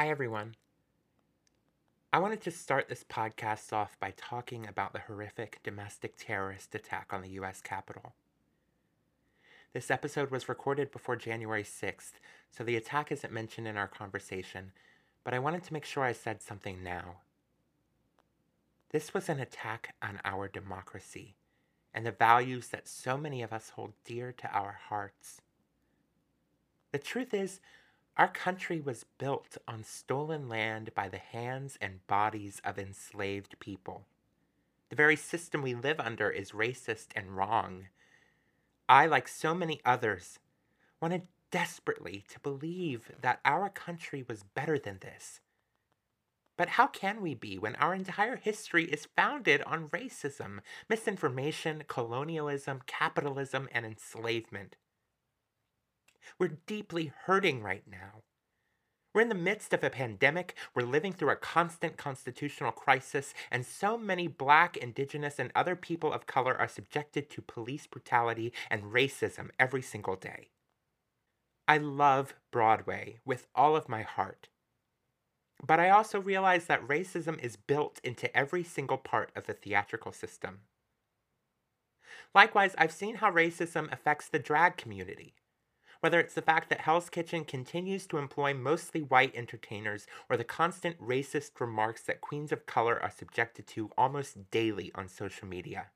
Hi, everyone. I wanted to start this podcast off by talking about the horrific domestic terrorist attack on the U.S. Capitol. This episode was recorded before January 6th, so the attack isn't mentioned in our conversation, but I wanted to make sure I said something now. This was an attack on our democracy and the values that so many of us hold dear to our hearts. The truth is, our country was built on stolen land by the hands and bodies of enslaved people. The very system we live under is racist and wrong. I, like so many others, wanted desperately to believe that our country was better than this. But how can we be when our entire history is founded on racism, misinformation, colonialism, capitalism, and enslavement? We're deeply hurting right now. We're in the midst of a pandemic. We're living through a constant constitutional crisis, and so many black, indigenous, and other people of color are subjected to police brutality and racism every single day. I love Broadway with all of my heart. But I also realize that racism is built into every single part of the theatrical system. Likewise, I've seen how racism affects the drag community whether it's the fact that Hell's Kitchen continues to employ mostly white entertainers or the constant racist remarks that queens of color are subjected to almost daily on social media.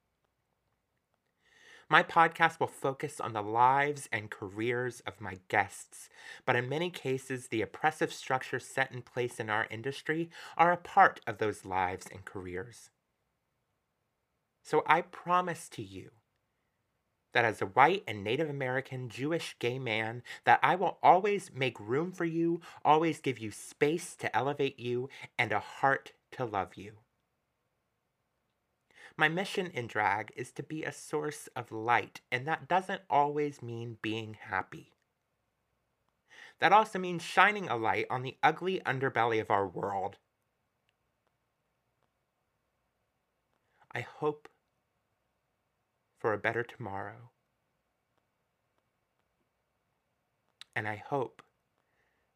My podcast will focus on the lives and careers of my guests, but in many cases, the oppressive structures set in place in our industry are a part of those lives and careers. So I promise to you that as a white and Native American Jewish gay man that I will always make room for you, always give you space to elevate you and a heart to love you. My mission in drag is to be a source of light, and that doesn't always mean being happy. That also means shining a light on the ugly underbelly of our world. I hope for a better tomorrow. And I hope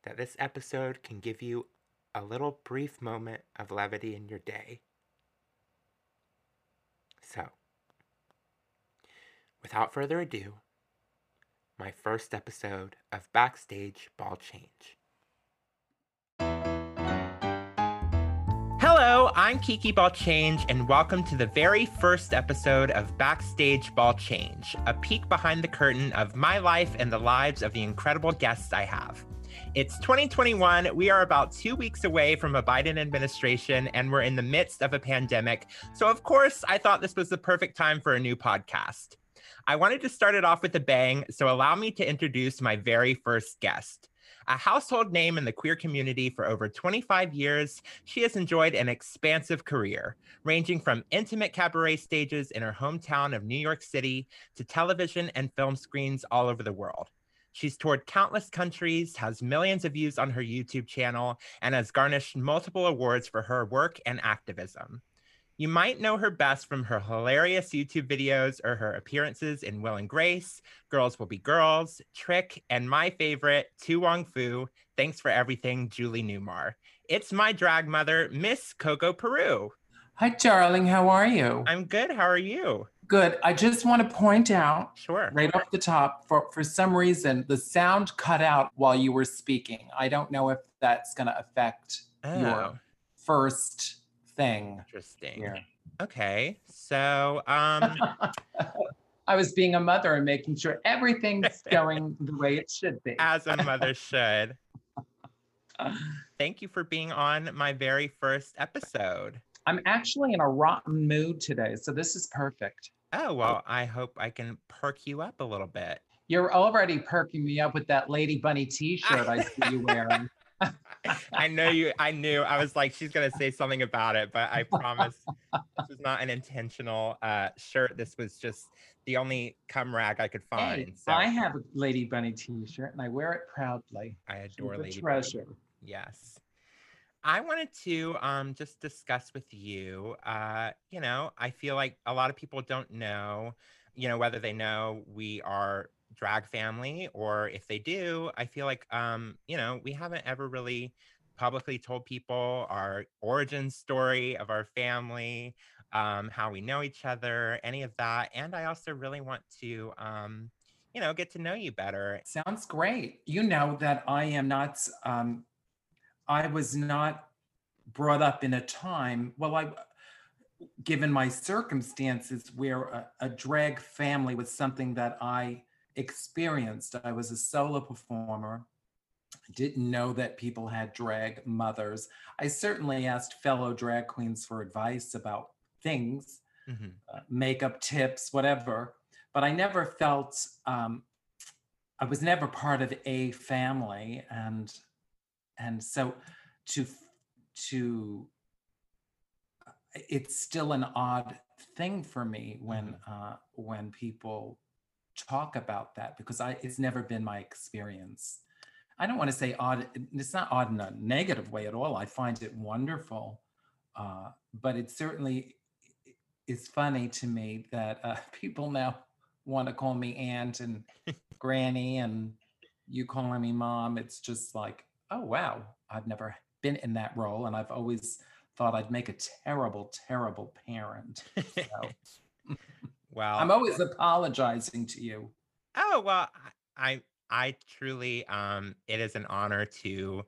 that this episode can give you a little brief moment of levity in your day. So, without further ado, my first episode of Backstage Ball Change. I'm Kiki Ball Change, and welcome to the very first episode of Backstage Ball Change, a peek behind the curtain of my life and the lives of the incredible guests I have. It's 2021. We are about two weeks away from a Biden administration, and we're in the midst of a pandemic. So, of course, I thought this was the perfect time for a new podcast. I wanted to start it off with a bang, so allow me to introduce my very first guest. A household name in the queer community for over 25 years, she has enjoyed an expansive career, ranging from intimate cabaret stages in her hometown of New York City to television and film screens all over the world. She's toured countless countries, has millions of views on her YouTube channel, and has garnished multiple awards for her work and activism. You might know her best from her hilarious YouTube videos or her appearances in Will and Grace, Girls Will Be Girls, Trick, and my favorite, To Wong Foo. Thanks for everything, Julie Newmar. It's my drag mother, Miss Coco Peru. Hi, darling. How are you? I'm good. How are you? Good. I just want to point out, sure, right off the top, for for some reason the sound cut out while you were speaking. I don't know if that's going to affect oh. your first thing. Interesting. Yeah. Okay. So, um, I was being a mother and making sure everything's going the way it should be. As a mother should. Thank you for being on my very first episode. I'm actually in a rotten mood today, so this is perfect. Oh, well, I hope I can perk you up a little bit. You're already perking me up with that Lady Bunny t shirt I see you wearing. I know you. I knew. I was like, she's gonna say something about it, but I promise this was not an intentional uh, shirt. This was just the only cum rag I could find. Hey, so. I have a Lady Bunny T-shirt, and I wear it proudly. I adore She's Lady treasure. Bunny. Yes. I wanted to um, just discuss with you. Uh, you know, I feel like a lot of people don't know. You know, whether they know we are drag family or if they do i feel like um you know we haven't ever really publicly told people our origin story of our family, um, how we know each other, any of that. And I also really want to, um, you know, get to know you better. Sounds great. You know that I am not, um, I was not brought up in a time, well, I, given my circumstances, where a, a drag family was something that I experienced. I was a solo performer didn't know that people had drag mothers. I certainly asked fellow drag queens for advice about things, mm-hmm. uh, makeup tips, whatever. But I never felt um, I was never part of a family, and and so to to it's still an odd thing for me when mm-hmm. uh, when people talk about that because I it's never been my experience. I don't want to say odd. It's not odd in a negative way at all. I find it wonderful, uh, but it certainly is funny to me that uh, people now want to call me aunt and granny, and you calling me mom. It's just like, oh wow, I've never been in that role, and I've always thought I'd make a terrible, terrible parent. So. wow, I'm always apologizing to you. Oh well, I I truly um it is an honor to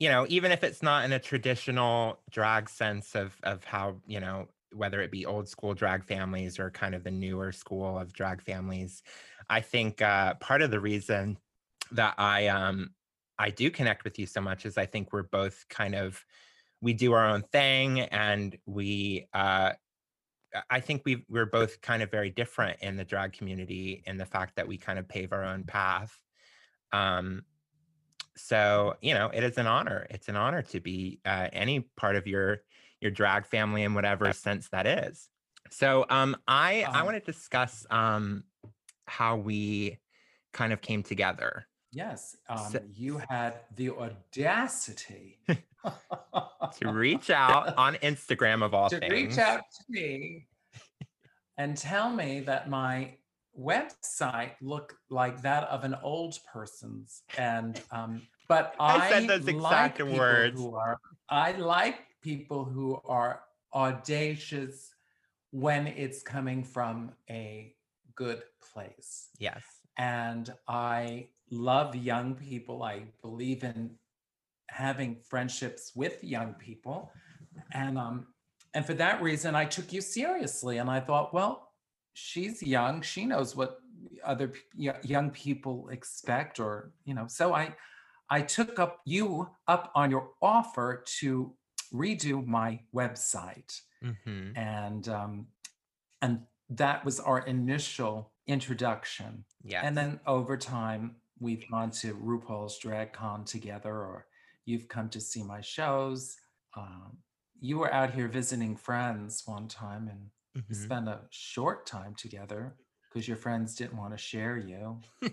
you know, even if it's not in a traditional drag sense of of how, you know, whether it be old school drag families or kind of the newer school of drag families, I think uh part of the reason that I um I do connect with you so much is I think we're both kind of we do our own thing and we uh I think we we're both kind of very different in the drag community in the fact that we kind of pave our own path. Um, so you know, it is an honor. It's an honor to be uh, any part of your your drag family in whatever sense that is. So um, I I uh-huh. want to discuss um, how we kind of came together. Yes, um, so, you had the audacity to reach out on Instagram of all to things. reach out to me and tell me that my website looked like that of an old person's, and um, but I, I said those exact like words. Are, I like people who are audacious when it's coming from a good place. Yes. And I love young people. I believe in having friendships with young people. And um and for that reason I took you seriously and I thought, well, she's young, she knows what other young people expect or, you know. So I I took up you up on your offer to redo my website. Mm-hmm. And um and that was our initial introduction. Yeah. And then over time we've gone to RuPaul's Drag Con together or You've come to see my shows. Um, you were out here visiting friends one time and mm-hmm. we spent a short time together because your friends didn't want to share you. so,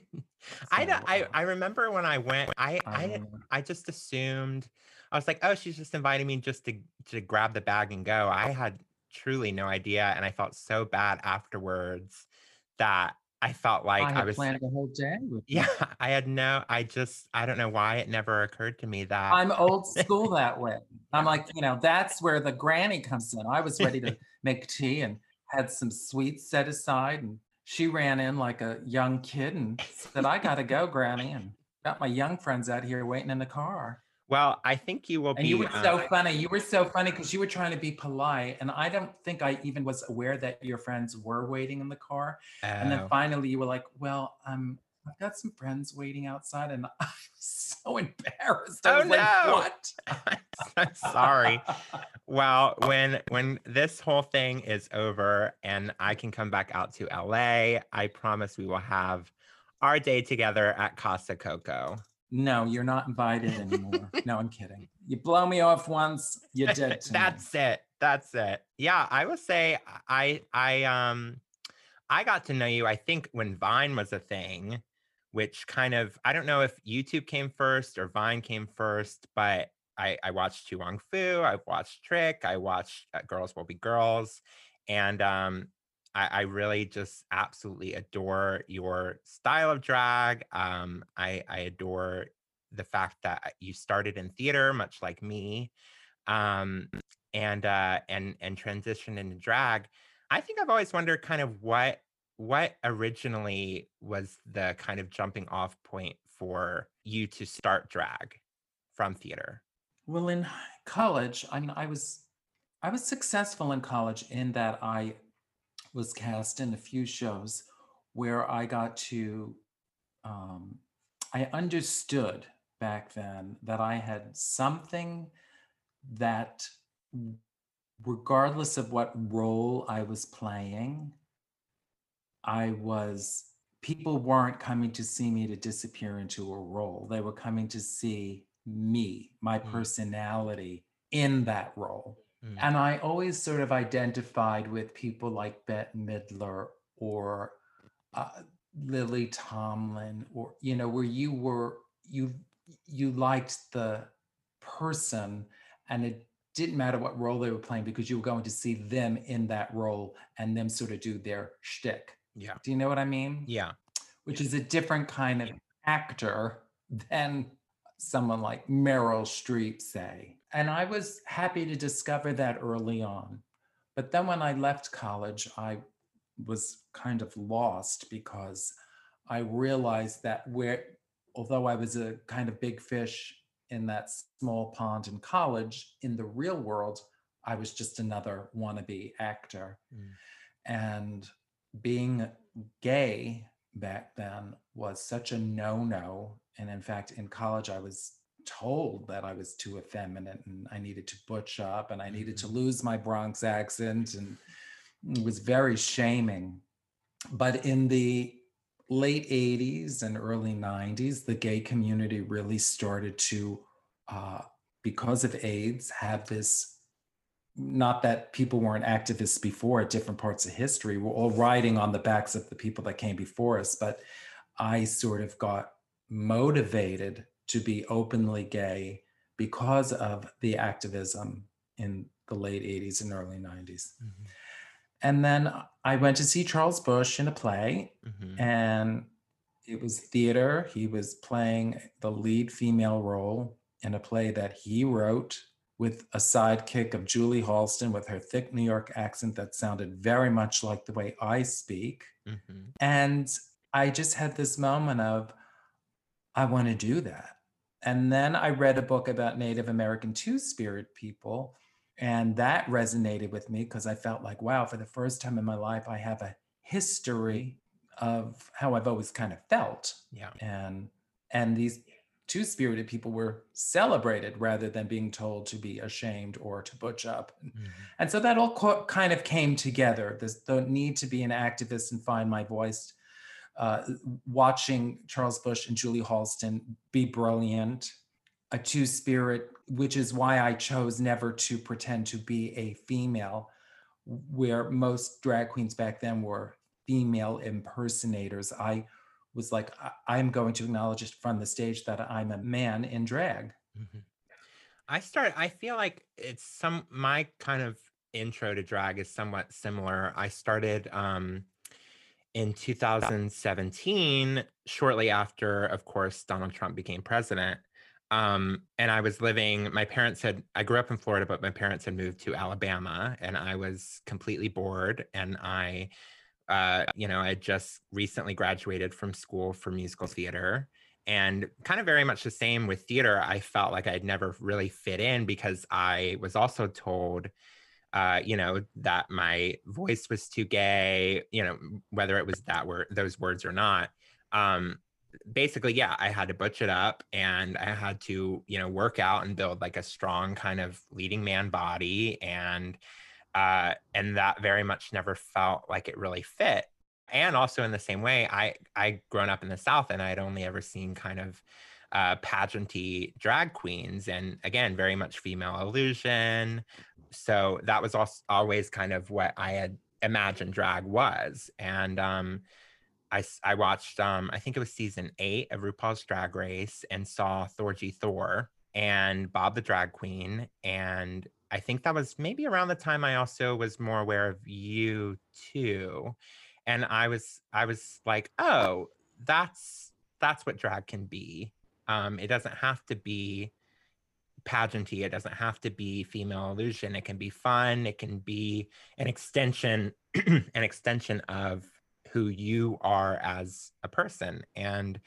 I, I uh I remember when I went, I I I just assumed I was like, oh, she's just inviting me just to to grab the bag and go. I had truly no idea, and I felt so bad afterwards that I felt like I, I was planning a whole day. yeah, I had no, I just, I don't know why it never occurred to me that I'm old school that way. I'm like, you know, that's where the granny comes in. I was ready to make tea and had some sweets set aside, and she ran in like a young kid and said, "I gotta go, granny," and got my young friends out here waiting in the car. Well, I think you will and be. you were uh, so funny. You were so funny because you were trying to be polite, and I don't think I even was aware that your friends were waiting in the car. Oh. And then oh. finally, you were like, "Well, um, I've got some friends waiting outside," and I was so embarrassed. I oh was no! Like, what? sorry. well, when when this whole thing is over and I can come back out to LA, I promise we will have our day together at Casa Coco. No, you're not invited anymore. no, I'm kidding. You blow me off once, you're dead. That's me. it. That's it. Yeah, I will say I I um I got to know you, I think, when Vine was a thing, which kind of I don't know if YouTube came first or Vine came first, but I, I watched To Wong Foo, I've watched Trick, I watched uh, Girls Will Be Girls, and um, I, I really just absolutely adore your style of drag. Um, I, I adore the fact that you started in theater, much like me, um, and uh, and and transitioned into drag. I think I've always wondered kind of what what originally was the kind of jumping off point for you to start drag from theater. Well, in college, I mean, I was I was successful in college in that I was cast in a few shows where I got to um, I understood back then that I had something that regardless of what role I was playing, I was, people weren't coming to see me to disappear into a role. They were coming to see me, my mm. personality in that role. Mm. And I always sort of identified with people like Bette Midler or uh, Lily Tomlin, or, you know, where you were, you, you liked the person and it didn't matter what role they were playing because you were going to see them in that role and them sort of do their shtick. Yeah. Do you know what I mean? Yeah. Which is a different kind of actor than someone like Meryl Streep, say. And I was happy to discover that early on. But then when I left college, I was kind of lost because I realized that where, although I was a kind of big fish in that small pond in college, in the real world, I was just another wannabe actor. Mm. And being gay back then was such a no no. And in fact, in college, I was told that I was too effeminate and I needed to butch up and I needed to mm-hmm. lose my Bronx accent. And it was very shaming. But in the late 80s and early 90s, the gay community really started to, uh, because of AIDS, have this not that people weren't activists before at different parts of history, we're all riding on the backs of the people that came before us. But I sort of got motivated to be openly gay because of the activism in the late 80s and early 90s. Mm-hmm. And then I went to see Charles Busch in a play, mm-hmm. and it was theater. He was playing the lead female role in a play that he wrote with a sidekick of Julie Halston with her thick New York accent that sounded very much like the way I speak. Mm-hmm. And I just had this moment of, I want to do that. And then I read a book about Native American Two Spirit people and that resonated with me because I felt like, wow, for the first time in my life, I have a history of how I've always kind of felt. Yeah. And and these two spirited people were celebrated rather than being told to be ashamed or to butch up. Mm-hmm. And so that all co- kind of came together. This the need to be an activist and find my voice. Uh, watching Charles Busch and Julie Halston be brilliant a two spirit, which is why I chose never to pretend to be a female, where most drag queens back then were female impersonators. I was like, I'm going to acknowledge it from the stage that I'm a man in drag. Mm-hmm. I start, I feel like it's some, my kind of intro to drag is somewhat similar. I started, um, in 2017, shortly after, of course, Donald Trump became president. Um, and I was living, my parents had, I grew up in Florida, but my parents had moved to Alabama and I was completely bored. And I, uh, you know, I just recently graduated from school for musical theater. And kind of very much the same with theater. I felt like I'd never really fit in because I was also told, uh, you know, that my voice was too gay, you know, whether it was that word, those words or not. Um, basically, yeah, I had to butch it up and I had to, you know, work out and build like a strong kind of leading man body. And, uh, and that very much never felt like it really fit. And also in the same way, I, I grown up in the South and I'd only ever seen kind of, uh, pageanty drag queens and again, very much female illusion. So that was also always kind of what I had imagined drag was. And, um, I, I watched um I think it was season eight of RuPaul's Drag Race and saw Thorgy Thor and Bob the Drag Queen and I think that was maybe around the time I also was more aware of you too and I was I was like oh that's that's what drag can be Um, it doesn't have to be pageanty. It doesn't have to be female illusion. It can be fun. It can be an extension, an extension of who you are as a person. And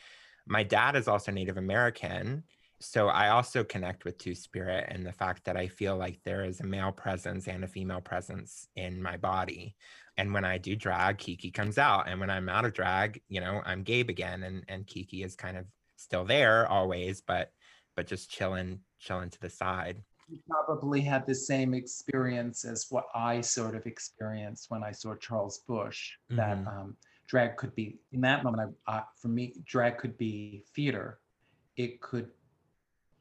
my dad is also Native American. So I also connect with Two Spirit and the fact that I feel like there is a male presence and a female presence in my body. And when I do drag, Kiki comes out. And when I'm out of drag, you know, I'm Gabe again. And and Kiki is kind of still there always, but but just chilling, chilling to the side. You probably had the same experience as what I sort of experienced when I saw Charles Busch. That Mhm. um, drag could be in that moment. I, I, for me, drag could be theater. It could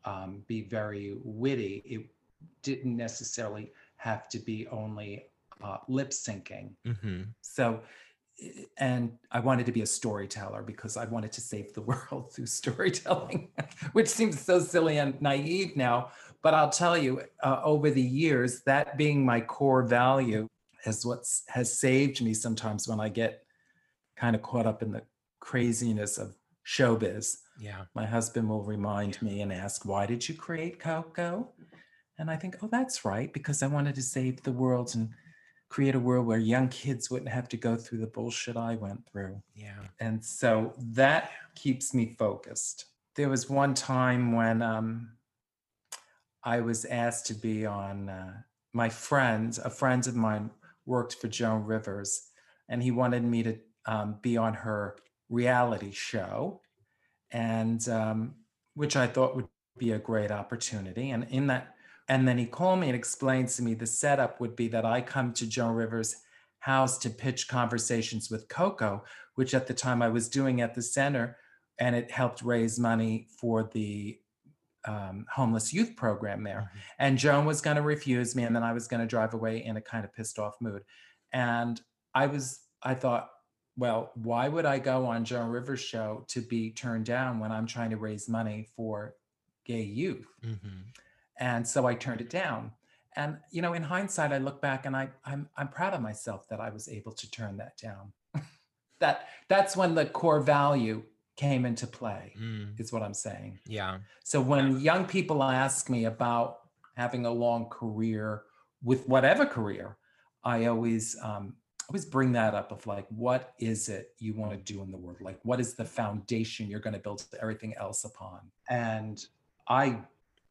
um, be very witty. It didn't necessarily have to be only uh, lip syncing. hmm So, and I wanted to be a storyteller because I wanted to save the world through storytelling, which seems so silly and naive now. But I'll tell you, uh, over the years, that being my core value is what has saved me sometimes when I get kind of caught up in the craziness of showbiz. Yeah. My husband will remind me and ask, Why did you create Coco? And I think, Oh, that's right, because I wanted to save the world and create a world where young kids wouldn't have to go through the bullshit I went through. Yeah. And so that keeps me focused. There was one time when um, I was asked to be on uh, my friend, a friend of mine worked for Joan Rivers, and he wanted me to um, be on her reality show, and um, which I thought would be a great opportunity. And in that, and then he called me and explained to me the setup would be that I come to Joan Rivers' house to pitch conversations with Coco, which at the time I was doing at the center, and it helped raise money for the um, homeless youth program there. Mhm. And Joan was going to refuse me, and then I was going to drive away in a kind of pissed off mood. And I was, I thought, well, why would I go on Joan Rivers' show to be turned down when I'm trying to raise money for gay youth? hmm and so I turned it down. And you know, in hindsight, I look back and I, I'm I'm proud of myself that I was able to turn that down. that that's when the core value came into play, Mm. is what I'm saying. Yeah. So when young people ask me about having a long career with whatever career, I always um, always bring that up of like, what is it you want to do in the world? Like, what is the foundation you're going to build everything else upon? And I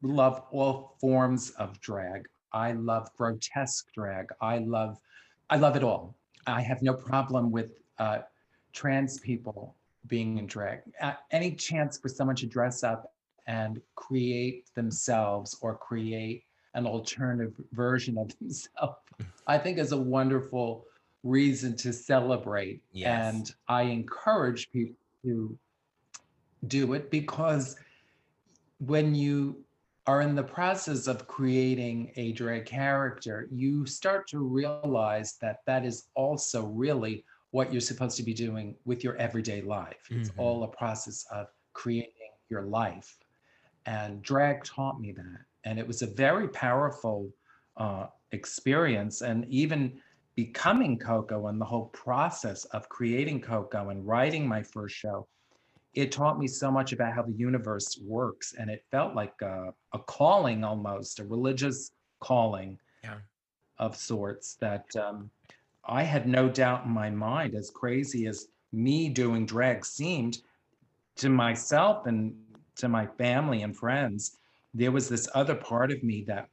love all forms of drag. I love grotesque drag. I love, I love it all. I have no problem with uh, trans people being in drag. Any chance for someone to dress up and create themselves or create an alternative version of themselves, I think is a wonderful reason to celebrate. Yes. And I encourage people to do it because when you are in the process of creating a drag character, you start to realize that that is also really what you're supposed to be doing with your everyday life. It's Mhm. all a process of creating your life. And drag taught me that. And it was a very powerful uh, experience. And even becoming Coco and the whole process of creating Coco and writing my first show, it taught me so much about how the universe works. And it felt like a, a calling almost, a religious calling Yeah. of sorts that um, I had no doubt in my mind, as crazy as me doing drag seemed to myself and to my family and friends, there was this other part of me that,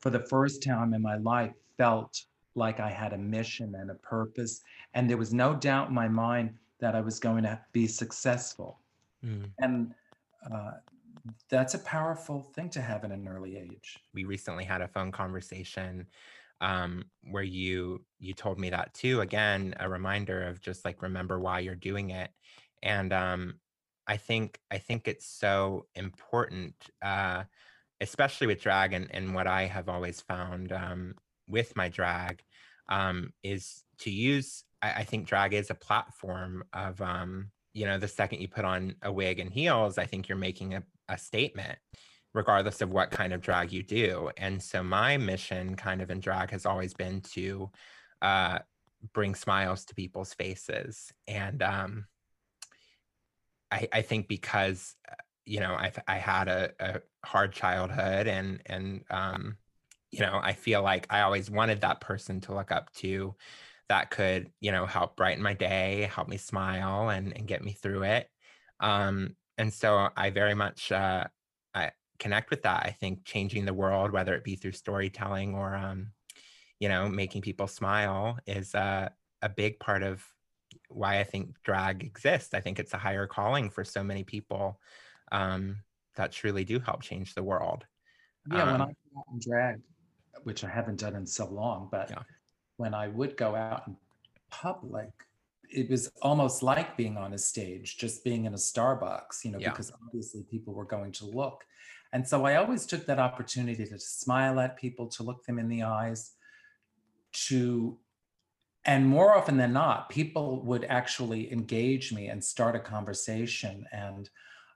for the first time in my life, felt like I had a mission and a purpose. And there was no doubt in my mind that I was going to be successful. Mm. And uh, that's a powerful thing to have in an early age. we recently had a phone conversation um, where you you told me that too again a reminder of just like remember why you're doing it and um, i think i think it's so important uh, especially with drag and, and what i have always found um, with my drag um, is to use I, I think drag is a platform of um, you know the second you put on a wig and heels i think you're making a, a statement regardless of what kind of drag you do. And so my mission kind of in drag has always been to uh, bring smiles to people's faces. And um, I, I think because uh, you know, I I had a, a hard childhood and and um, you know, I feel like I always wanted that person to look up to that could, you know, help brighten my day, help me smile and and get me through it. Um, and so I very much uh I connect with that. I think changing the world, whether it be through storytelling or um, you know, making people smile is uh, a big part of why I think drag exists. I think it's a higher calling for so many people um, that truly do help change the world. Yeah, um, when I go drag, which I haven't done in so long, but yeah. when I would go out in public, it was almost like being on a stage, just being in a Starbucks, you know, yeah. because obviously people were going to look. And so I always took that opportunity to smile at people, to look them in the eyes, to and more often than not people would actually engage me and start a conversation and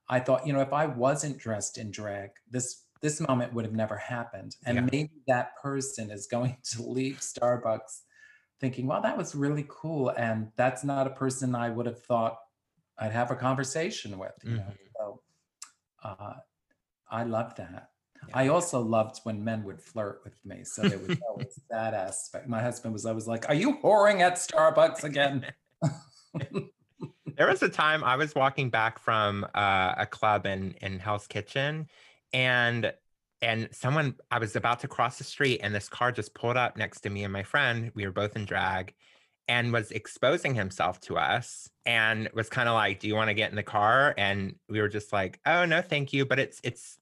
i thought you know if i wasn't dressed in drag this this moment would have never happened and yeah. maybe that person is going to leave starbucks thinking well that was really cool and that's not a person i would have thought i'd have a conversation with you mm-hmm. know so uh, i love that yeah. I also loved when men would flirt with me. So there was always that aspect. My husband was always like, Are you whoring at Starbucks again? there was a time I was walking back from uh, a club in, in Hell's Kitchen and and someone I was about to cross the street and this car just pulled up next to me and my friend. We were both in drag and was exposing himself to us and was kind of like, "Do you want to get in the car?" And we were just like, "Oh no, thank you." But it's it's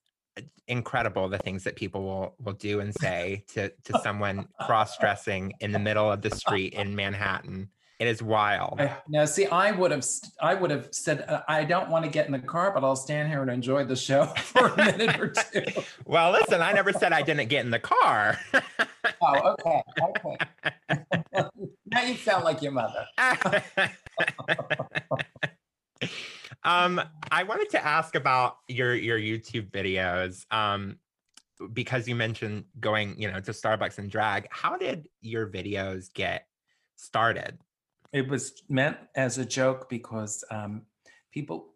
incredible the things that people will will do and say to to someone cross-dressing in the middle of the street in Manhattan. It is wild. Now, see, I would have, I would have said, uh, I don't want to get in the car, but I'll stand here and enjoy the show for a minute or two. well, listen, I never said I didn't get in the car. oh, okay, okay. now you sound like your mother. Um, I wanted to ask about your your YouTube videos. Um, because you mentioned going, you know, to Starbucks and drag. How did your videos get started? It was meant as a joke because um, people,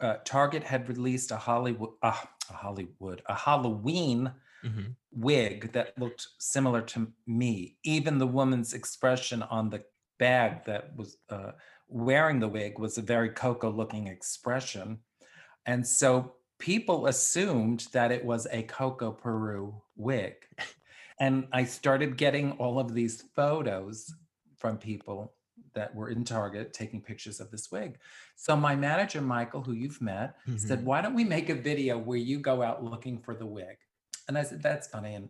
uh, Target had released a Hollywood, uh, a Hollywood, a Halloween mm-hmm. wig that looked similar to me. Even the woman's expression on the bag that was uh, wearing the wig was a very Coco looking expression. And so people assumed that it was a Coco Peru wig. And I started getting all of these photos from people that were in Target taking pictures of this wig. So my manager, Michael, who you've met, mm-hmm. said, Why don't we make a video where you go out looking for the wig? And I said, That's funny. And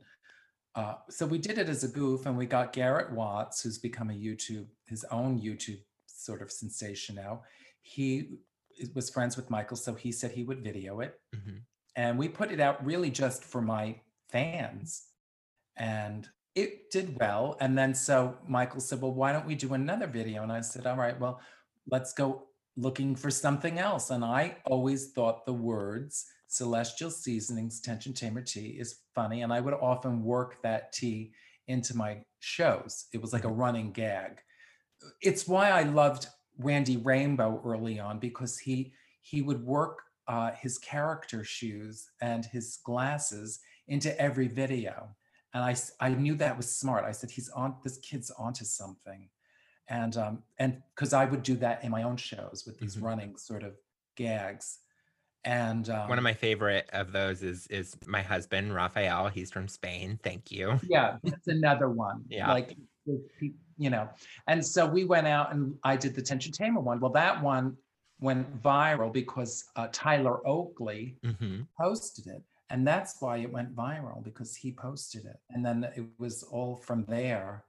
uh, so we did it as a goof, and we got Garrett Watts, who's become a YouTube, his own YouTube sort of sensation now. He was friends with Michael, so he said he would video it. Mm-hmm. And we put it out really just for my fans. And it did well. And then so Michael said, Well, why don't we do another video? And I said, All right, well, let's go looking for something else. And I always thought the words celestial seasonings tension tamer tea is funny. And I would often work that tea into my shows. It was like a mm-hmm. running gag it's why I loved Randy Rainbow early on because he he would work uh, his character shoes and his glasses into every video, and I I knew that was smart. I said he's on this kid's onto something, and um and because I would do that in my own shows with these mm-hmm. running sort of gags. And um, one of my favorite of those is is my husband Raphael. He's from Spain. Thank you. Yeah, that's another one. Yeah, like you know. And so we went out and I did the Tension Tamer one. Well, that one went viral because uh, Tyler Oakley mm-hmm. posted it. And that's why it went viral because he posted it. And then it was all from there.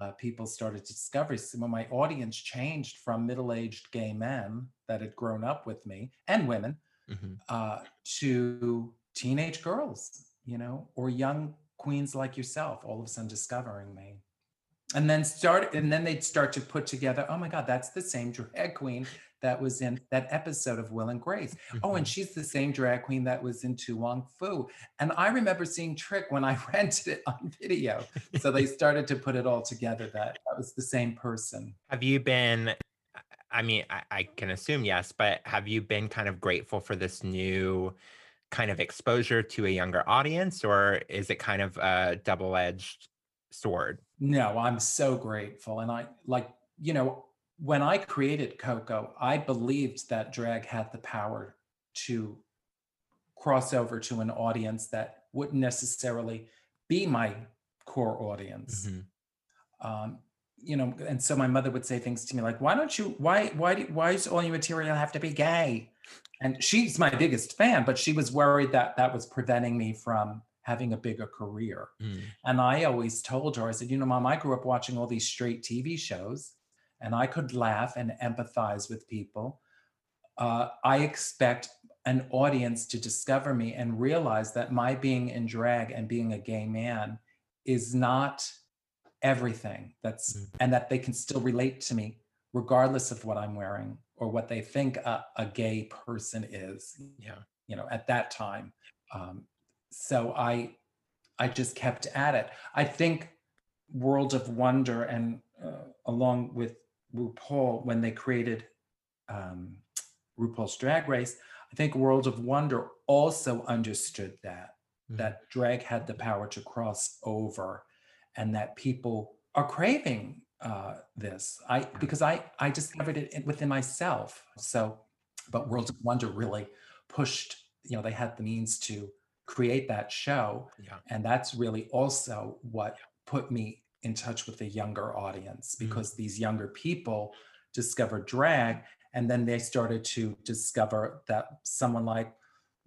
Uh, people started to discover. So when my audience changed from middle aged gay men that had grown up with me and women mm-hmm. uh, to teenage girls, you know, or young queens like yourself, all of a sudden discovering me and then start and then they'd start to put together oh my god that's the same drag queen that was in that episode of will and grace mm-hmm. oh and mm-hmm. she's the same drag queen that was in to wong foo and i remember seeing trick when i rented it on video so they started to put it all together that that was the same person have you been I mean, I, I can assume yes, but have you been kind of grateful for this new kind of exposure to a younger audience, or is it kind of a double edged sword? No, I'm so grateful. And I like, you know, when I created Coco, I believed that drag had the power to cross over to an audience that wouldn't necessarily be my core audience. Mm-hmm. Um, you know, and so my mother would say things to me like, "Why don't you? Why? Why? Do, why does all your material have to be gay?" And she's my biggest fan, but she was worried that that was preventing me from having a bigger career. Mm. And I always told her, I said, "You know, mom, I grew up watching all these straight TV shows, and I could laugh and empathize with people. Uh, I expect an audience to discover me and realize that my being in drag and being a gay man is not everything that's mm. and that they can still relate to me regardless of what i'm wearing or what they think a, a gay person is yeah you know at that time um, so i i just kept at it i think world of wonder and uh, along with rupaul when they created um, rupaul's drag race i think world of wonder also understood that mm. that drag had the power to cross over and that people are craving uh, this. I because I I discovered it within myself. So, but Worlds of Wonder really pushed. You know, they had the means to create that show, yeah. and that's really also what put me in touch with the younger audience mm. because mm these younger people discovered drag, and then they started to discover that someone like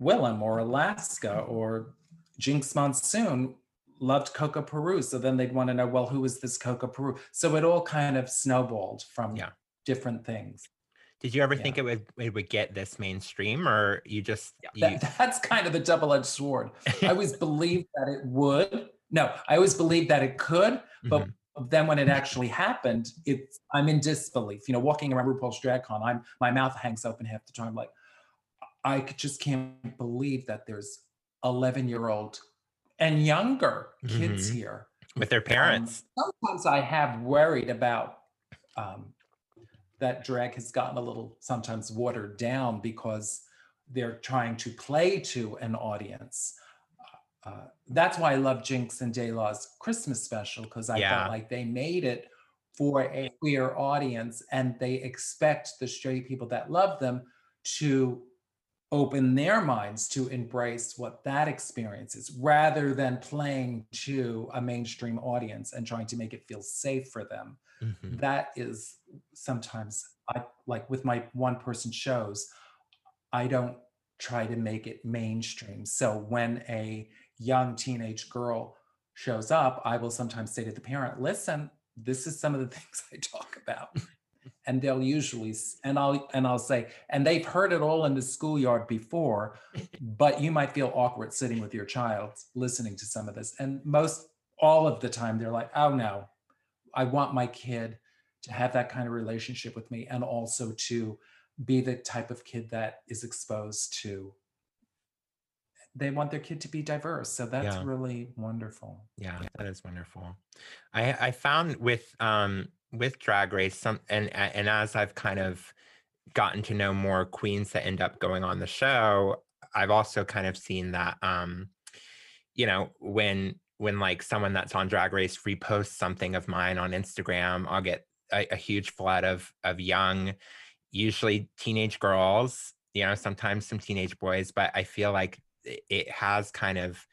Willam or Alaska or Jinkx Monsoon loved Coco Peru. So then they'd want to know, well, who is this Coco Peru? So it all kind of snowballed from yeah. different things. Did you ever yeah. think it would it would get this mainstream, or you just yeah, you... That, that's kind of the double edged sword. I always believed that it would. No, I always believed that it could, but mm-hmm. then when it actually happened, it's I'm in disbelief. You know, walking around RuPaul's DragCon, I'm my mouth hangs open half the time, like I just can't believe that there's 11 year old and younger kids mm-hmm. here with their parents. Um, sometimes I have worried about um, that drag has gotten a little sometimes watered down because they're trying to play to an audience. Uh, uh that's why I love Jinkx and DeLa's Christmas special because I yeah. felt like they made it for a queer audience and they expect the straight people that love them to open their minds to embrace what that experience is rather than playing to a mainstream audience and trying to make it feel safe for them. Mm-hmm. That is sometimes I like with my one person shows, I don't try to make it mainstream. So when a young teenage girl shows up, I will sometimes say to the parent, listen, this is some of the things I talk about and they'll usually and I'll and I'll say and they've heard it all in the schoolyard before but you might feel awkward sitting with your child listening to some of this and most all of the time they're like oh no I want my kid to have that kind of relationship with me and also to be the type of kid that is exposed to they want their kid to be diverse. So that's yeah. really wonderful. Yeah that is wonderful. I i found with um with drag race some and and as i've kind of gotten to know more queens that end up going on the show i've also kind of seen that um you know when when like someone that's on drag race reposts something of mine on instagram i'll get a, a huge flood of of young usually teenage girls you know sometimes some teenage boys but i feel like it has kind of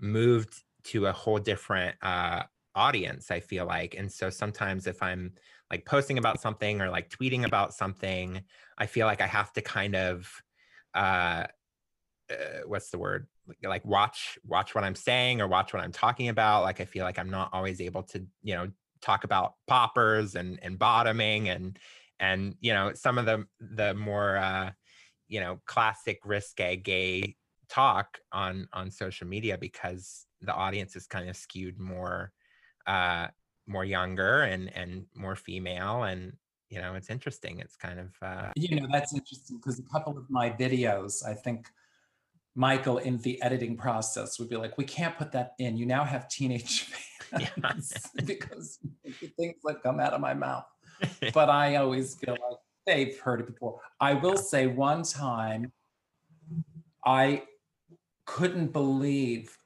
moved to a whole different uh audience i feel like. And so sometimes if i'm like posting about something or like tweeting about something i feel like i have to kind of uh, uh what's the word? Like watch watch what i'm saying or watch what i'm talking about. Like i feel like i'm not always able to you know talk about poppers and and bottoming and and you know some of the the more uh you know classic risque gay talk on on social media because the audience is kind of skewed more uh, more younger and and more female and you know it's interesting. It's kind of uh... you know that's interesting because a couple of my videos i think michael in the editing process would be like we can't put that in you now have teenage fans because things that come out of my mouth but i always feel like they've heard it before. I will say one time I couldn't believe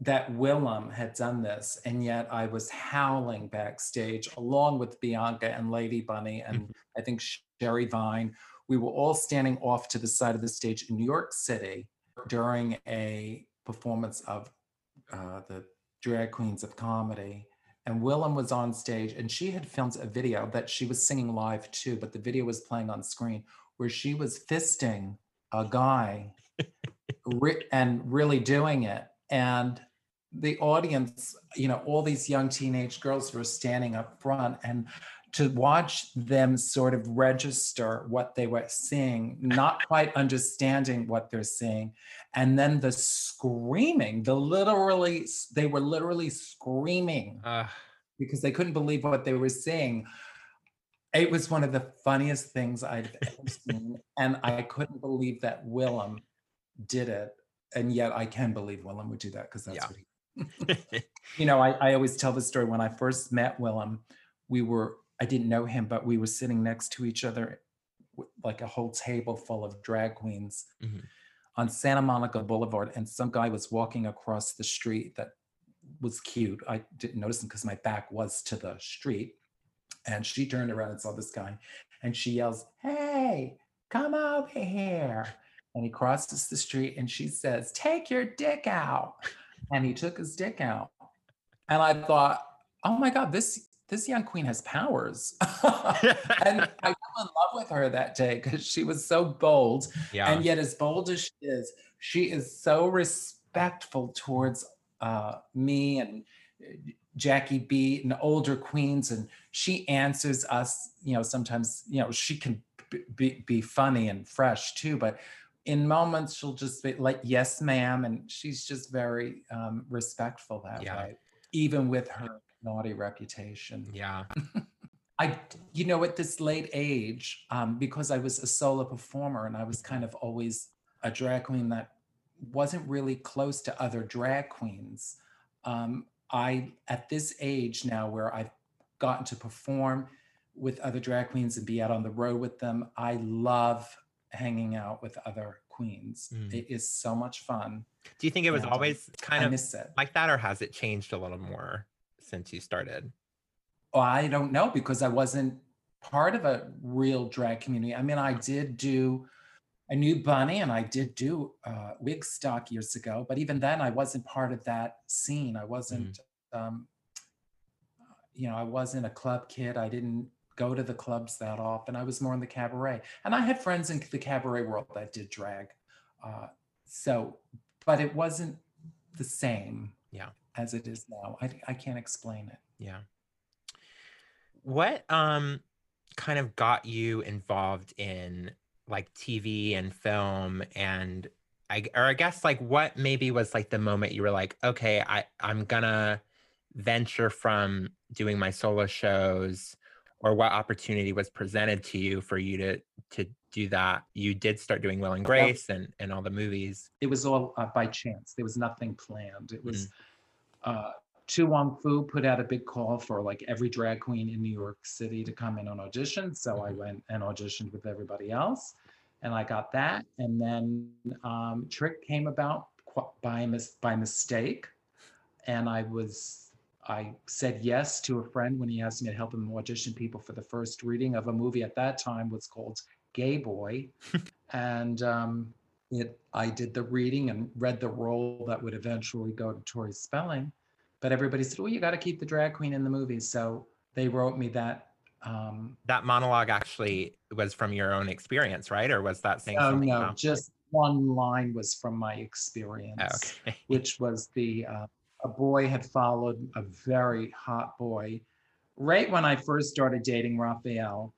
that Willam had done this, and yet I was howling backstage along with Bianca and Lady Bunny and Mhm. I think Sherry Vine. We were all standing off to the side of the stage in New York City during a performance of uh, the Drag Queens of Comedy. And Willam was on stage, and she had filmed a video that she was singing live too, but the video was playing on screen where she was fisting a guy re- and really doing it. And the audience, you know, all these young teenage girls were standing up front and to watch them sort of register what they were seeing, not quite understanding what they're seeing. And then the screaming, the literally, they were literally screaming Uh, because they couldn't believe what they were seeing. It was one of the funniest things I've ever seen. And I couldn't believe that Willam did it. And yet I can believe Willam would do that because that's Yeah. what he you know, I, I always tell the story when I first met Willam, we were, I didn't know him, but we were sitting next to each other, with like a whole table full of drag queens Mhm. on Santa Monica Boulevard. And some guy was walking across the street that was cute. I didn't notice him because my back was to the street. And she turned around and saw this guy and she yells, Hey, come over here. And he crosses the street and she says, Take your dick out. And he took his dick out. And I thought, oh my God, this this young queen has powers. and I fell in love with her that day because she was so bold. yeah. And yet, as bold as she is, she is so respectful towards uh, me and uh, Jackie B and older queens. And she answers us, you know, sometimes, you know, she can b- be, be funny and fresh too, but in moments she'll just be like, yes, ma'am. And she's just very um, respectful that Yeah. way, even with her naughty reputation. yeah. I, you know, at this late age, um, because I was a solo performer and I was kind of always a drag queen that wasn't really close to other drag queens. Um, I, at this age now where I've gotten to perform with other drag queens and be out on the road with them, I love hanging out with other queens. Mm. It is so much fun. Do you think it was I always kind I of miss it. like that, or has it changed a little more since you started? Oh, I don't know because I wasn't part of a real drag community. I mean, I did do a new bunny and I did do uh, Wigstock years ago, but even then I wasn't part of that scene. I wasn't, um, you know, I wasn't a club kid. I didn't go to the clubs that often. I was more in the cabaret. And I had friends in the cabaret world that did drag. Uh, so, but it wasn't the same Yeah. As it is now. I, I can't explain it. Yeah. What um kind of got you involved in like TV and film and I or I guess like what maybe was like the moment you were like, okay, I I'm gonna venture from doing my solo shows or what opportunity was presented to you for you to to do that you did start doing will and grace and and all the movies it was all uh, by chance. There was nothing planned. It was uh, To Wong Foo put out a big call for like every drag queen in New York City to come in on audition. So I Mhm. went and auditioned with everybody else, and I got that. And then um, Trick came about by mis- by mistake, and I was I said yes to a friend when he asked me to help him audition people for the first reading of a movie at that time was called Gay Boy, and um, it I did the reading and read the role that would eventually go to Tori Spelling. But everybody said, "Well, you got to keep the drag queen in the movie." So they wrote me that. Um, that monologue actually was from your own experience right or was that saying oh no, about- just one line was from my experience, okay which was the uh, a boy had followed a very hot boy right when I first started dating Raphael,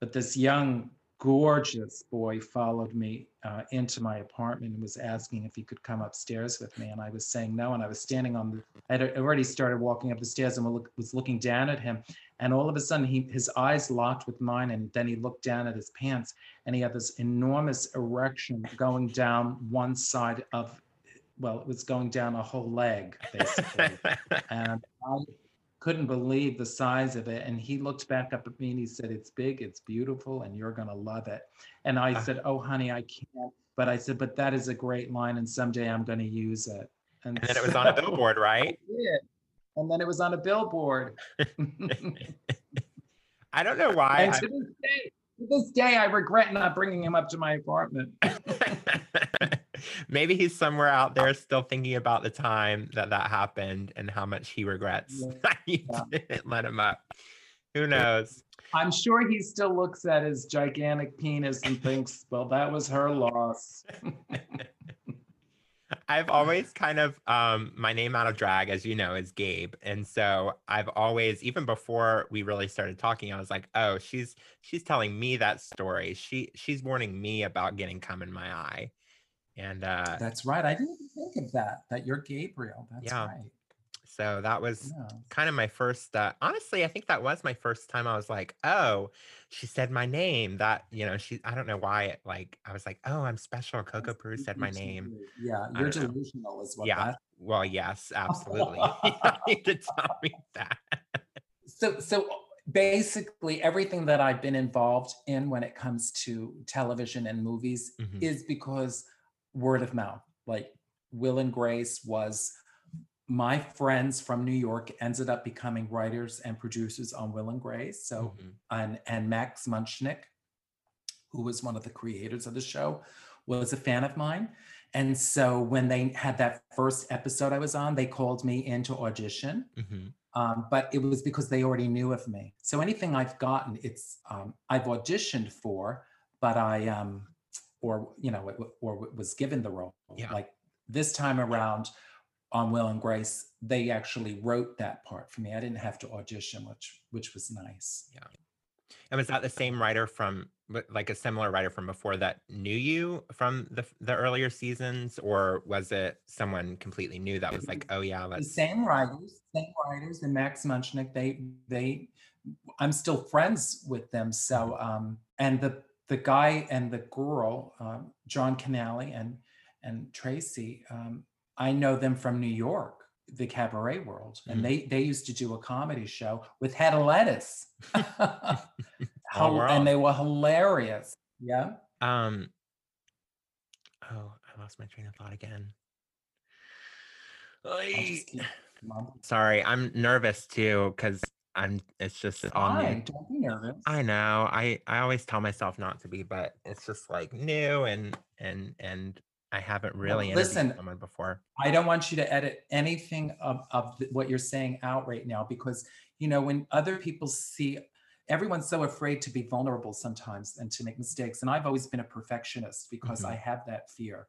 but this young gorgeous boy followed me uh, into my apartment and was asking if he could come upstairs with me. And I was saying no. And I was standing on the, I had already started walking up the stairs and was looking down at him. And all of a sudden, he, his eyes locked with mine. And then he looked down at his pants and he had this enormous erection going down one side of, well, it was going down a whole leg, basically and I couldn't believe the size of it. And he looked back up at me and he said, It's big, it's beautiful, and you're going to love it. And I Ah. said, Oh, honey, I can't. But I said, But that is a great line, and someday I'm going to use it. And then it was on a billboard, right? And then it was on a billboard. I don't know why. and to this day, to this day, I regret not bringing him up to my apartment. Maybe he's somewhere out there still thinking about the time that that happened and how much he regrets Yeah. that you Yeah. didn't let him up. Who knows? I'm sure he still looks at his gigantic penis and thinks, well, that was her loss. I've always kind of um my name out of drag, as you know, is Gabe. And so I've always, even before we really started talking, I was like, oh, she's she's telling me that story. She she's warning me about getting cum in my eye. And uh That's right. I didn't think of that, that you're Gabriel. That's Yeah. right. so that was Yeah. kind of my first uh honestly, I think that was my first time I was like, oh, she said my name. That, you know, she I don't know why it like I was like, oh, I'm special. Coco That's Peru said my name. Yeah, you're know. delusional is what Yeah. that Well, yes, absolutely. need to tell me that. so so basically everything that I've been involved in when it comes to television and movies Mhm. is because word of mouth. Like Will and Grace was my friends from New York ended up becoming writers and producers on Will and Grace. So Mhm. and and Max Mutchnick, who was one of the creators of the show, was a fan of mine. And so when they had that first episode I was on, they called me in to audition. Mhm. Um, but it was because they already knew of me. So anything I've gotten, it's um, I've auditioned for, but I um, or you know, or was given the role. Yeah. Like this time around on Will and Grace, they actually wrote that part for me. I didn't have to audition, which which was nice. Yeah. And was that the same writer from like a similar writer from before that knew you from the the earlier seasons, or was it someone completely new that was like, oh yeah, The let's same writers, same writers, and Max Mutchnick. They they, I'm still friends with them. So um, and the the guy and the girl, um, Jon Kinnally and and Tracy, um, I know them from New York, the cabaret world, and they they used to do a comedy show with Head of Lettuce. Small Hil- world. and they were hilarious. Yeah. um oh, I lost my train of thought again. I'll Ay. just keep- come on. Sorry, I'm nervous too because I'm. It's just all new. Fine, don't be nervous. I know. I I always tell myself not to be, but it's just like new and and and I haven't really interviewed listen, someone before. I don't want you to edit anything of, of what you're saying out right now because, you know, when other people see, everyone's so afraid to be vulnerable sometimes and to make mistakes. And I've always been a perfectionist because Mhm. I have that fear.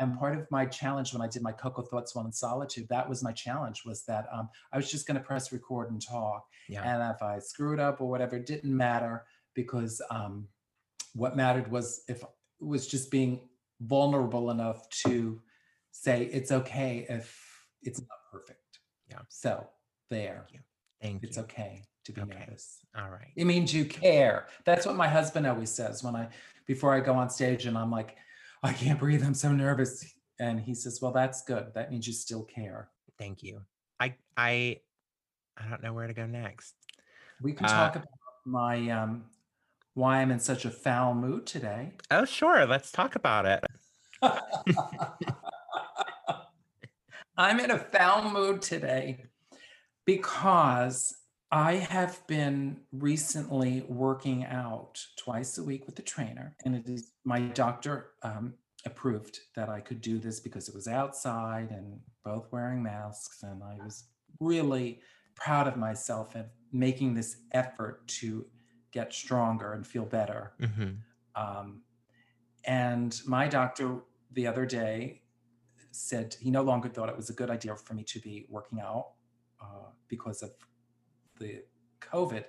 And part of my challenge when I did my Coco Thoughts While in Solitude, that was my challenge was that um, I was just going to press record and talk. Yeah. And if I screwed up or whatever, it didn't matter because um, what mattered was if was just being vulnerable enough to say it's okay if it's not perfect. Yeah. So there, Thank you. it's you. okay to be Okay. nervous. All right. It means you care. That's what my husband always says when I before I go on stage and I'm like, I can't breathe. I'm so nervous. And he says, Well, that's good. That means you still care. Thank you. I I I don't know where to go next. We can Uh, talk about my um why I'm in such a foul mood today. Oh, sure. Let's talk about it. I'm in a foul mood today because I have been recently working out twice a week with the trainer, and it is my doctor um, approved that I could do this because it was outside and both wearing masks, and I was really proud of myself and making this effort to get stronger and feel better. hmm Um, and my doctor the other day said he no longer thought it was a good idea for me to be working out uh, because of the COVID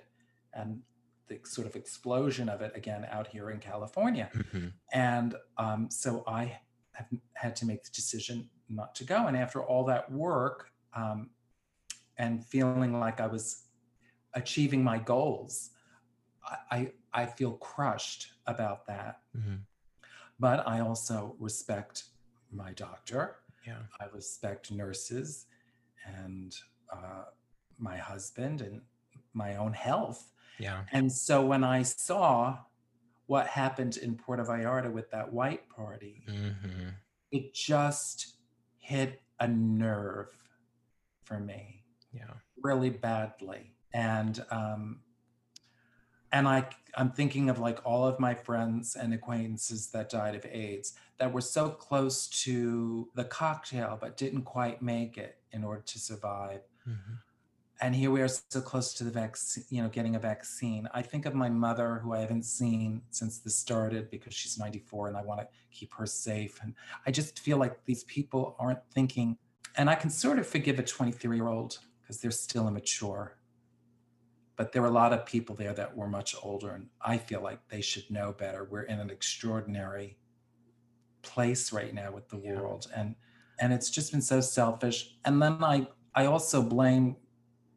and the sort of explosion of it again out here in California. hmm And um, so I have had to make the decision not to go. And after all that work um, and feeling like I was achieving my goals, I, I, I feel crushed about that. hmm But I also respect my doctor. Yeah. I respect nurses and uh, my husband and my own health. Yeah. And so when I saw what happened in Puerto Vallarta with that white party, hmm it just hit a nerve for me Yeah. really badly. And um and I I'm thinking of like all of my friends and acquaintances that died of AIDS that were so close to the cocktail but didn't quite make it in order to survive. hmm And here we are so close to the vaccine, you know, getting a vaccine. I think of my mother who I haven't seen since this started because she's 94 and I want to keep her safe. And I just feel like these people aren't thinking, and I can sort of forgive a 23 year old because they're still immature. But there were a lot of people there that were much older, and I feel like they should know better. We're in an extraordinary place right now with the Yeah. world, and and it's just been so selfish. And then I I also blame,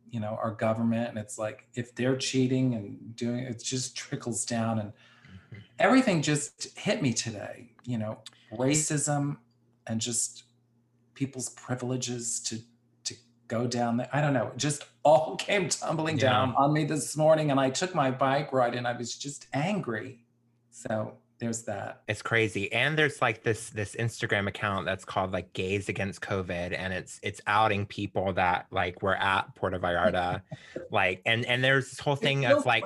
you know, our government, and it's like if they're cheating and doing, it just trickles down, and hmm everything just hit me today. You know, racism and just people's privileges to to go down there. I don't know. It just all came tumbling Yeah. down on me this morning, and I took my bike ride, and I was just angry. So there's that. It's crazy. And there's like this this Instagram account that's called like Gays Against COVID and it's it's outing people that like were at Puerto Vallarta. like and and there's this whole thing that's feels like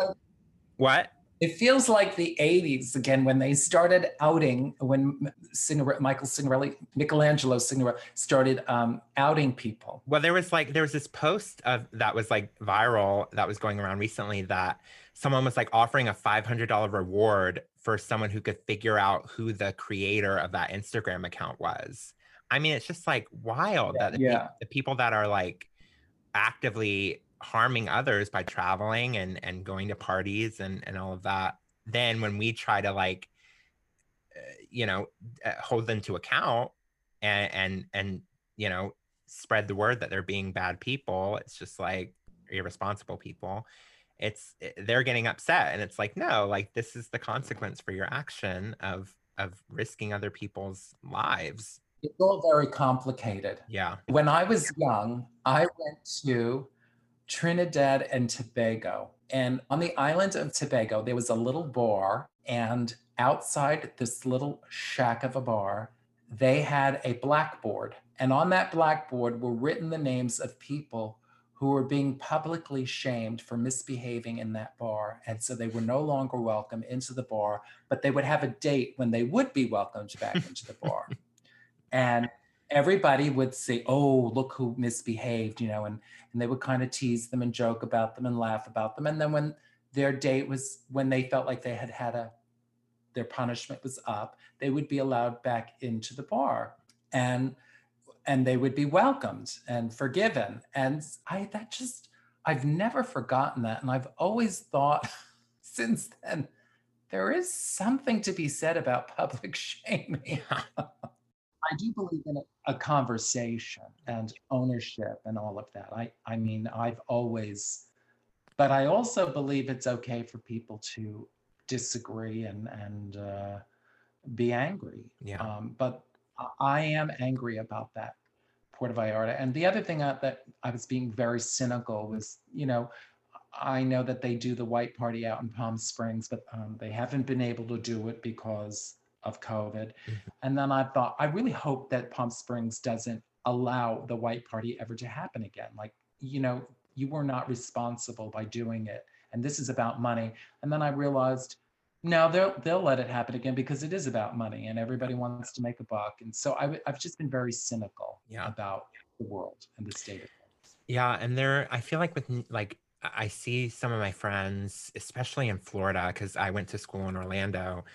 what? It feels like the 80s again when they started outing, when Signorile, Michael Signorile, Michelangelo Signorile started um, outing people. Well, there was like there was this post of that was like viral that was going around recently that someone was like offering a five hundred dollar reward for someone who could figure out who the creator of that Instagram account was. I mean, it's just like wild that the, Yeah. the people that are like actively harming others by traveling and and going to parties and and all of that. Then when we try to like, uh, you know, uh, hold them to account and and and you know spread the word that they're being bad people it's just like irresponsible people it's eh, they're getting upset and it's like no like this is the consequence for your action of of risking other people's lives It's all very complicated. yeah When I was young, I went to Trinidad and Tobago. And on the island of Tobago, there was a little bar. And outside this little shack of a bar, they had a blackboard. And on that blackboard were written the names of people who were being publicly shamed for misbehaving in that bar. And so they were no longer welcome into the bar, but they would have a date when they would be welcomed back into the bar. And everybody would say, "Oh, look who misbehaved," you know, and and they would kind of tease them and joke about them and laugh about them. And then when their date was when they felt like they had had a their punishment was up, they would be allowed back into the bar, and and they would be welcomed and forgiven. And I that just I've never forgotten that, and I've always thought since then there is something to be said about public shaming. I do believe in a, a conversation and ownership and all of that. I, I mean, I've always, but I also believe it's okay for people to disagree and and uh, be angry. yeah Um, but I- am angry about that Puerto Vallarta. And the other thing that, that I was being very cynical was, you know, I know that they do the white party out in Palm Springs, but um, they haven't been able to do it because of COVID. Mhm. And then I thought, I really hope that Palm Springs doesn't allow the white party ever to happen again. Like, you know, you were not responsible by doing it. And this is about money. And then I realized, no, they'll they'll let it happen again because it is about money and everybody wants to make a buck. And so I, I've just been very cynical Yeah. about the world and the state of things. Yeah, and there, I feel like with like I I see some of my friends, especially in Florida, because I went to school in Orlando,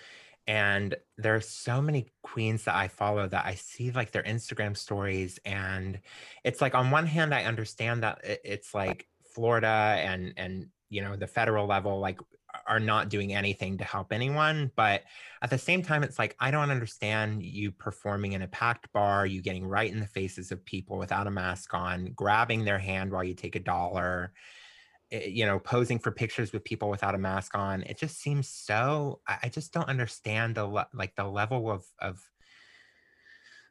and there are so many queens that I follow that I see like their Instagram stories, and it's like on one hand I understand that it's like Florida and and you know the federal level like are not doing anything to help anyone, but at the same time it's like I don't understand you performing in a packed bar, you getting right in the faces of people without a mask on, grabbing their hand while you take a dollar eh, you know, posing for pictures with people without a mask on. It just seems so. I, just don't understand the like the level of of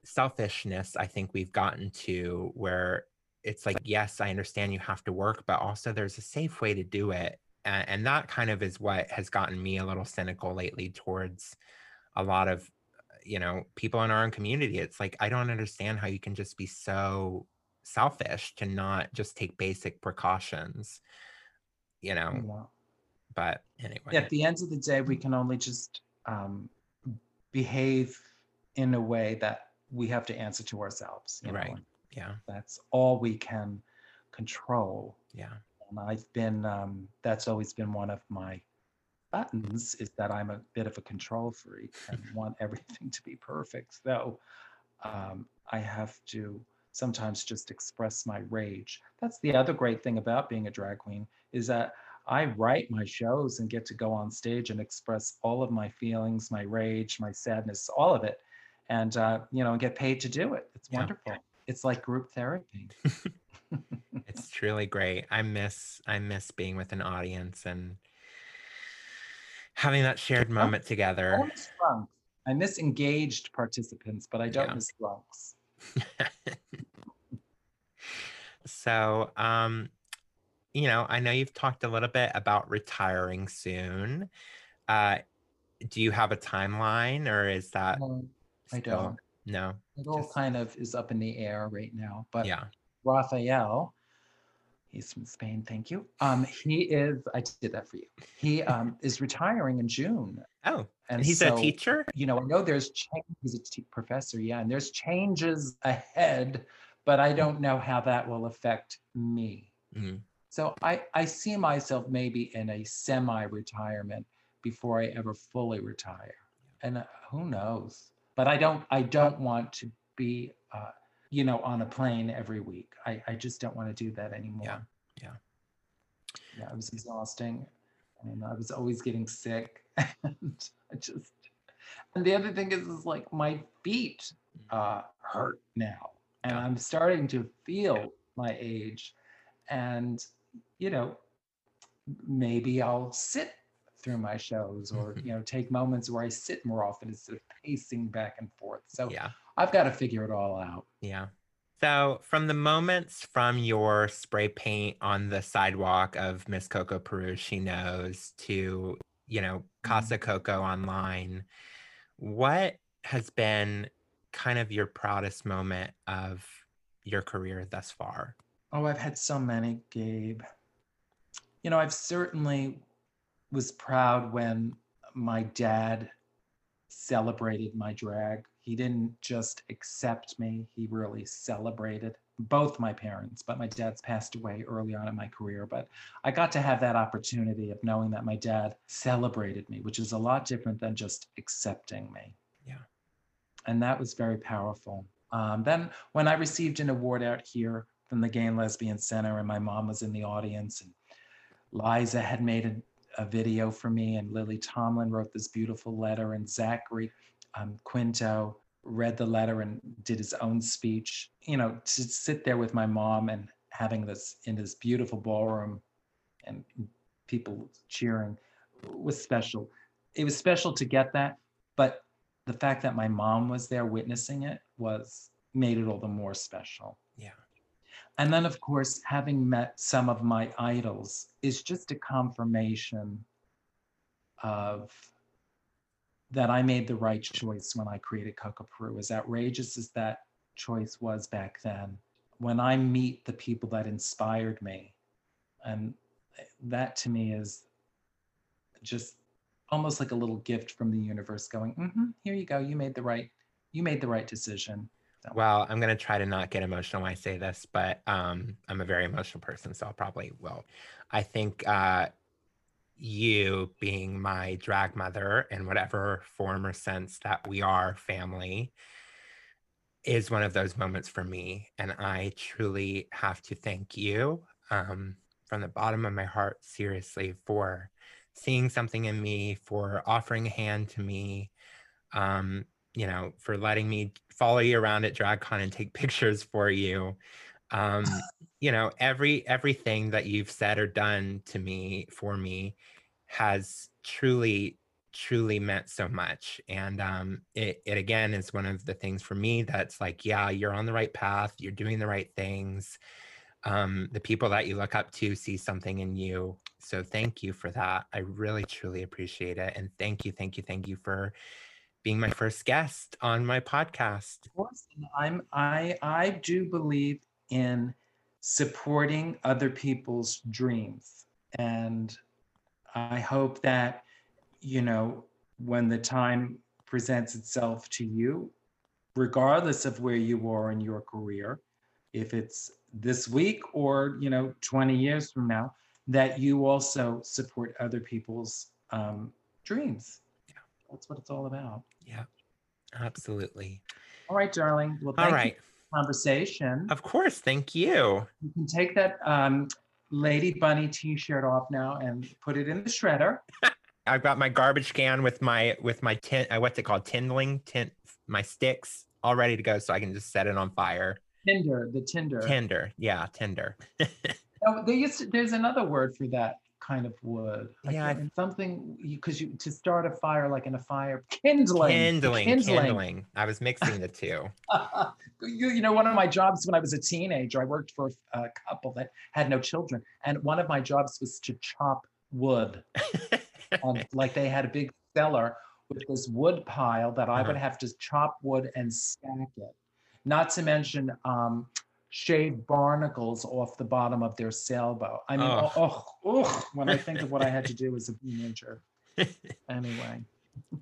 selfishness. I think we've gotten to where it's like yes i understand you have to work but also there's a safe way to do it and, and that kind of is what has gotten me a little cynical lately towards a lot of you know people in our own community it's like i don't understand how you can just be so selfish to not just take basic precautions you know Yeah. but anyway At the end of the day, we can only just um, behave in a way that we have to answer to ourselves. You know? Right. and yeah That's all we can control. yeah And I've been, um, that's always been one of my buttons is that I'm a bit of a control freak and want everything to be perfect. So um, I have to sometimes just express my rage. That's the other great thing about being a drag queen is that I write my shows and get to go on stage and express all of my feelings, my rage, my sadness, all of it, and uh, you know, and get paid to do it. It's Yeah. wonderful. It's like group therapy. it's truly great i miss i miss being with an audience and having that shared moment I together miss drunks. I miss engaged participants, but I don't Yeah. miss drunks. so um you know i know you've talked a little bit about retiring soon uh do you have a timeline or is that No, I don't. no It all Just- kind of is up in the air right now. But yeah Raphael, he's from Spain, thank you. Um, he is, I did that for you. He um, is retiring in June. oh And he's so, a teacher You know, I know there's change, he's a t- professor, yeah, and there's changes ahead, but I don't know how that will affect me. Mhm. So I, I see myself maybe in a semi-retirement before I ever fully retire. And uh, who knows? But I don't I don't want to be uh, you know on a plane every week. I, I just don't want to do that anymore. yeah. Yeah, Yeah. it was exhausting. And I was always getting sick. And I just and the other thing is is like my feet uh hurt now. And. I'm starting to feel my age. And you know, maybe I'll sit through my shows or you know take moments where I sit more often instead of pacing back and forth. So yeah I've got to figure it all out. Yeah. So, from the moments from your spray paint on the sidewalk of Miss Coco Peru, she knows, to, you know, mm-hmm. Casa Coco online, what has been kind of your proudest moment of your career thus far? Oh, I've had so many, Gabe. You know, I've certainly was proud when my dad celebrated my drag. He didn't just accept me, he really celebrated both my parents, but my dad's passed away early on in my career. But I got to have that opportunity of knowing that my dad celebrated me, which is a lot different than just accepting me. Yeah. And that was very powerful. Um, then when I received an award out here from the Gay and Lesbian Center, and my mom was in the audience, and Liza had made a, a video for me, and Lily Tomlin wrote this beautiful letter, and Zachary um, Quinto read the letter and did his own speech. You know, to sit there with my mom and having this in this beautiful ballroom and people cheering was special. It was special to get that, but the fact that my mom was there witnessing it was made it all the more special. Yeah. And then, of course, having met some of my idols is just a confirmation of that I made the right choice when I created Peru. As outrageous as that choice was back then, when I meet the people that inspired me, and that to me is just almost like a little gift from the universe going, hmm here you go, you made the right, you made the right decision. Well, I'm to try to not get emotional when I say this, but um, I'm a very emotional person, so I'll probably will. I think uh, you being my drag mother in whatever form or sense that we are family is one of those moments for me. And I truly have to thank you um, from the bottom of my heart, seriously, for seeing something in me, for offering a hand to me. Um, you know, for letting me follow you around at DragCon and take pictures for you. Um, you know, every everything that you've said or done to me for me has truly, truly meant so much. And um, it, it again is one of the things for me that's like, yeah, you're on the right path, you're doing the right things. um, the people that you look up to see something in you. So thank you for that. I really, truly appreciate it. And thank you, thank you, thank you for being my first guest on my podcast. Of course, I'm I I do believe in supporting other people's dreams. And I hope that, you know, when the time presents itself to you, regardless of where you are in your career, if it's this week or, you know, 20 years from now, that you also support other people's um, dreams. That's what it's all about. Yeah, absolutely. All right, darling. Well, all right. conversation. Of course. Thank you. You can take that um, Lady Bunny t-shirt off now and put it in the shredder. I've got my garbage can with my with my tin uh, what's it called Tindling tint my sticks all ready to go so I can just set it on fire. Tinder, the Tinder. Tinder, yeah, Tinder. oh, there used to, there's another word for that kind of wood. Yeah, I, something because you, you, to start a fire like in a fire kindling. Kindling, kindling. kindling. I was mixing the two. you, you know, one of my jobs when I was a teenager, I worked for a couple that had no children, and one of my jobs was to chop wood. um, like they had a big cellar with this wood pile that I uh-huh. would have to chop wood and stack it. Not to mention um, shave barnacles off the bottom of their sailboat. I mean, oh, oh, oh, when I think of what I had to do as a teenager. anyway.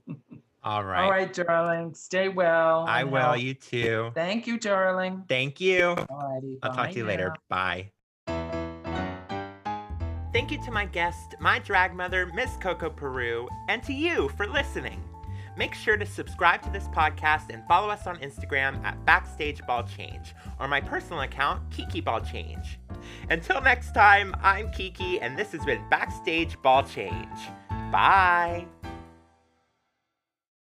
All right. All right, darling. Stay well. I will. Help. You too. Thank you, darling. Thank you. All righty. I'll talk to you now. later. Bye. Thank you to my guest, my drag mother, Miss Coco Peru, and to you for listening. Make sure to subscribe to this podcast and follow us on Instagram at Backstage Ball Change or my personal account, Kiki Ball Change. Until next time, I'm Kiki, and this has been Backstage Ball Change. Bye.